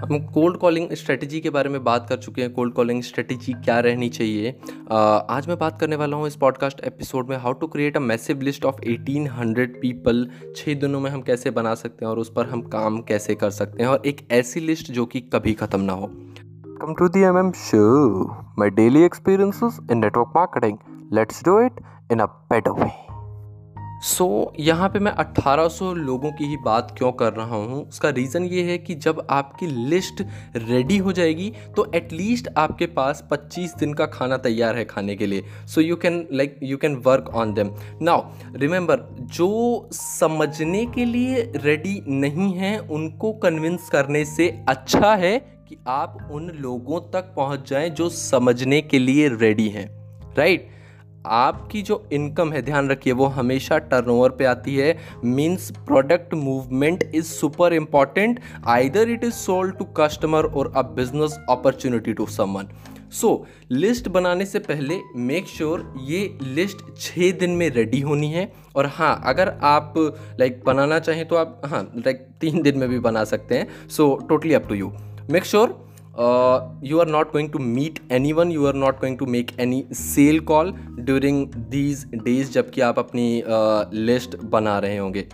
हम cold calling strategy के बारे में बात कर चुके हैं। कोल्ड कॉलिंग स्ट्रेटजी क्या रहनी चाहिए? आज मैं बात करने वाला हूँ इस पॉडकास्ट एपिसोड में how to create a massive list of 1800 people छः दिनों में हम कैसे बना सकते हैं और उस पर हम काम कैसे कर सकते हैं और एक ऐसी लिस्ट जो कि कभी ख़त्म ना हो। Welcome to the MM Show, my daily experiences in network marketing. Let's do it in a better way. So so, यहाँ पे मैं 1800 लोगों की ही बात क्यों कर रहा हूँ? उसका रीज़न ये है कि जब आपकी लिस्ट रेडी हो जाएगी तो एटलीस्ट आपके पास 25 दिन का खाना तैयार है खाने के लिए। So you can like you can work on them now remember जो समझने के लिए रेडी नहीं है उनको कन्विंस करने से अच्छा है कि आप उन लोगों तक पहुँच जाएँ जो समझने के लिए रेडी हैं। Right right? आपकी जो इनकम है, ध्यान रखिए, वो हमेशा टर्नओवर पे आती है। Means product movement is super important either it is sold to customer और a business opportunity to someone so list बनाने से पहले मेक श्योर sure ये लिस्ट छः दिन में रेडी होनी है। और हाँ अगर आप लाइक बनाना चाहें तो आप हाँ लाइक तीन दिन में भी बना सकते हैं। So totally up to you make sure you are not going to meet anyone you are not going to make any sale call during these days जबकि आप अपनी लिस्ट uh, बना रहे होंगे।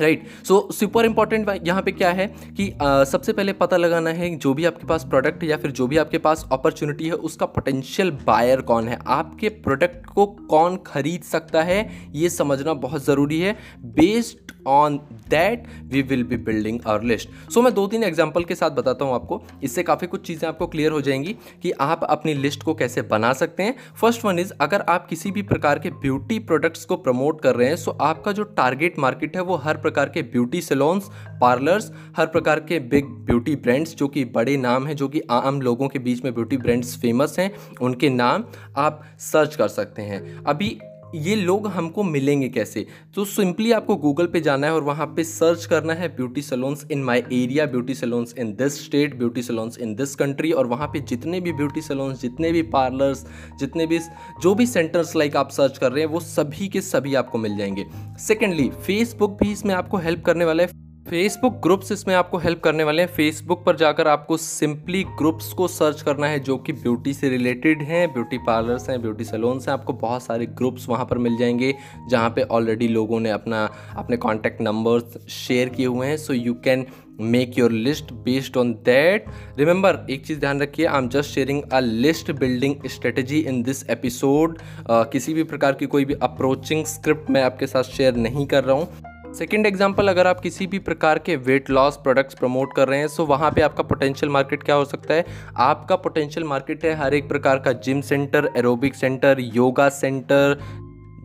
राइट सो सुपर इंपॉर्टेंट यहाँ पे क्या है कि आ, सबसे पहले पता लगाना है जो भी आपके पास प्रोडक्ट या फिर जो भी आपके पास अपॉर्चुनिटी है उसका पोटेंशियल बायर कौन है? आपके प्रोडक्ट को कौन खरीद सकता है ये समझना बहुत ज़रूरी है। Based on that we will be building our list so मैं दो तीन एग्ज़ाम्पल के साथ बताता हूँ आपको। इससे काफ़ी कुछ चीज़ें आपको क्लियर हो जाएँगी कि आप अपनी लिस्ट को कैसे बना सकते हैं। फ़र्स्ट वन इज़ अगर आप किसी भी प्रकार के ब्यूटी प्रोडक्ट्स को प्रमोट कर रहे हैं सो आपका जो टारगेट मार्केट है वो हर प्रकार के ब्यूटी सलोन्स, पार्लर्स, हर प्रकार के बिग ब्यूटी ब्रांड्स जो कि बड़े नाम हैं, जो कि आम लोगों के बीच में ब्यूटी ब्रांड्स फ़ेमस हैं, उनके नाम आप सर्च कर सकते हैं। अभी ये लोग हमको मिलेंगे कैसे? तो सिंपली आपको गूगल पे जाना है और वहाँ पे सर्च करना है beauty salons in my area beauty salons in this state beauty salons in this country और वहाँ पे जितने भी ब्यूटी सलोन्स जितने भी पार्लर्स जितने भी जो भी सेंटर्स लाइक आप सर्च कर रहे हैं, वो सभी के सभी आपको मिल जाएँगे। सेकेंडली फेसबुक भी इसमें आपको हेल्प करने वाला है। फेसबुक ग्रुप्स इसमें आपको हेल्प करने वाले हैं। फेसबुक पर जाकर आपको सिंपली ग्रुप्स को सर्च करना है, जो कि ब्यूटी से रिलेटेड हैं ब्यूटी पार्लर्स हैं ब्यूटी सलोन्स हैं। आपको बहुत सारे ग्रुप्स वहाँ पर मिल जाएँगे, जहाँ पे ऑलरेडी लोगों ने अपना, अपने कॉन्टैक्ट नंबर्स शेयर किए हुए हैं। So you can make your list based on that remember एक चीज़ ध्यान रखिए I am just sharing a list building strategy in this episode किसी भी प्रकार की कोई भी अप्रोचिंग स्क्रिप्ट मैं आपके साथ शेयर नहीं कर रहा हूँ। सेकेंड एग्ज़ाम्पल अगर आप किसी भी प्रकार के वेट लॉस प्रोडक्ट्स प्रमोट कर रहे हैं सो वहाँ पे आपका पोटेंशियल मार्केट क्या हो सकता है? आपका पोटेंशियल मार्केट है हर एक प्रकार का gym centre aerobic centre yoga centre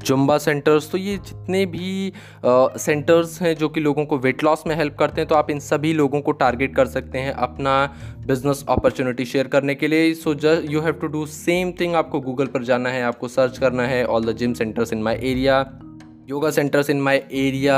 Zumba centres तो ये जितने भी सेंटर्स हैं जो कि लोगों को वेट लॉस में हेल्प करते हैं तो आप इन सभी लोगों को टारगेट कर सकते हैं अपना बिज़नेस अपॉर्चुनिटी शेयर करने के लिए। So just you have to do same thing आपको गूगल पर जाना है, आपको सर्च करना है all the gym centres in my area yoga centres in my area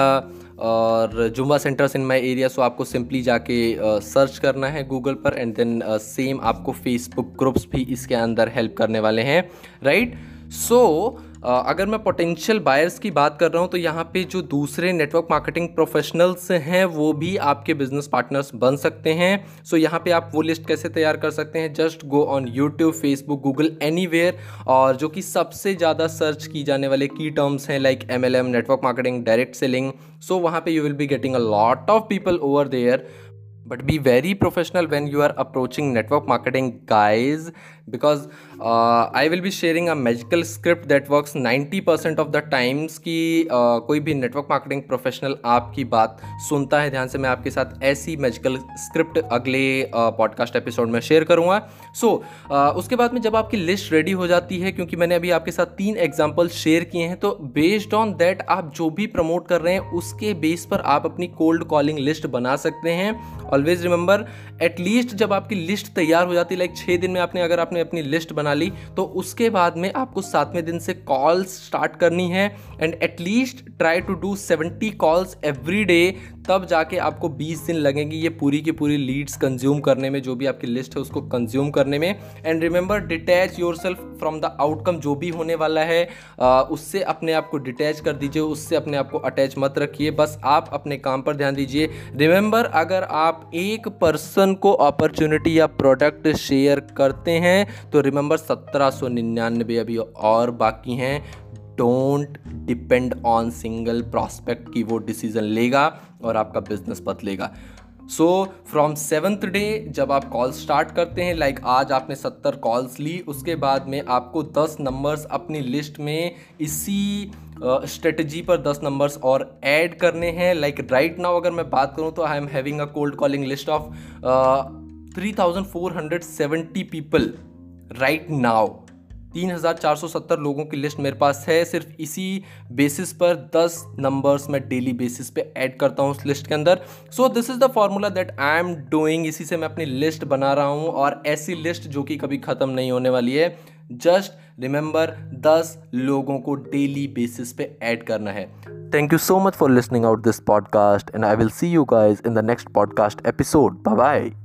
और Zumba centres in my area so आपको सिंपली जाके सर्च करना है गूगल पर एंड देन सेम आपको फेसबुक ग्रुप्स भी इसके अंदर हेल्प करने वाले हैं राइट right? सो so, अगर मैं पोटेंशियल बायर्स की बात कर रहा हूँ तो यहाँ पे जो दूसरे नेटवर्क मार्केटिंग प्रोफेशनल्स हैं, वो भी आपके बिज़नेस पार्टनर्स बन सकते हैं। सो यहाँ पे आप वो लिस्ट कैसे तैयार कर सकते हैं? Just go on YouTube Facebook Google any और जो कि सबसे ज़्यादा सर्च की जाने वाले की टर्म्स हैं like um network marketing direct selling so वहाँ पे you will be getting a lot of people over there but be very professional when you are approaching network marketing guys because uh, I will be sharing a magical script that works 90% of the times कि uh, कोई भी network marketing professional आपकी बात सुनता है ध्यान से मैं आपके साथ ऐसी मैजिकल स्क्रिप्ट अगले पॉडकास्ट uh, एपिसोड में शेयर करूँगा। सो so, uh, उसके बाद में जब आपकी लिस्ट रेडी हो जाती है क्योंकि मैंने अभी आपके साथ तीन एग्ज़ाम्पल शेयर किए हैं तो बेस्ड ऑन दैट आप जो भी प्रमोट कर रहे हैं उसके बेस पर आप अपनी कोल्ड कॉलिंग लिस्ट बना सकते हैं। ऑलवेज रिमेंबर एटलीस्ट जब आपकी लिस्ट तैयार हो जाती है लाइक छः दिन में आपने, अगर आपने अपनी लिस्ट बना ली तो उसके बाद में आपको सातवें दिन से कॉल्स स्टार्ट करनी है and at least try to do seventy calls every day तब जाके आपको 20 दिन लगेंगे ये पूरी की पूरी लीड्स कंज्यूम करने में जो भी आपकी लिस्ट है उसको कंज्यूम करने में। And remember detach yourself from the outcome जो भी होने वाला है आ, उससे अपने आप को डिटैच कर दीजिए उससे अपने आप को अटैच मत रखिए। बस आप अपने काम पर ध्यान दीजिए। रिमेंबर अगर आप एक पर्सन को अपॉर्चुनिटी या प्रोडक्ट शेयर करते हैं तो रिमेंबर सत्रह सौ निन्यानवे अभी और बाकी हैं। Don't depend on single prospect की वो डिसीज़न लेगा और आपका बिज़नेस बदलेगा। सो फ्रॉम सेवन्थ डे जब आप कॉल स्टार्ट करते हैं लाइक like आज आपने सत्तर कॉल्स ली उसके बाद में आपको दस नंबर्स अपनी लिस्ट में इसी स्ट्रेटजी uh, पर दस नंबर्स और ऐड करने हैं। लाइक राइट नाउ अगर मैं बात करूँ तो I am having a cold calling list of three thousand four hundred seventy people right now. तीन हज़ार चार सौ सत्तर लोगों की लिस्ट मेरे पास है। सिर्फ़ इसी बेसिस पर दस नंबर्स मैं डेली बेसिस पे ऐड करता हूँ उस लिस्ट के अंदर। So this is the formula that I am doing इसी से मैं अपनी लिस्ट बना रहा हूँ और ऐसी लिस्ट जो कि कभी ख़त्म नहीं होने वाली है। जस्ट रिमेंबर दस लोगों को डेली बेसिस पे ऐड करना है। Thank you so much for out this podcast and I will see you guys in the next podcast episode. Bye bye.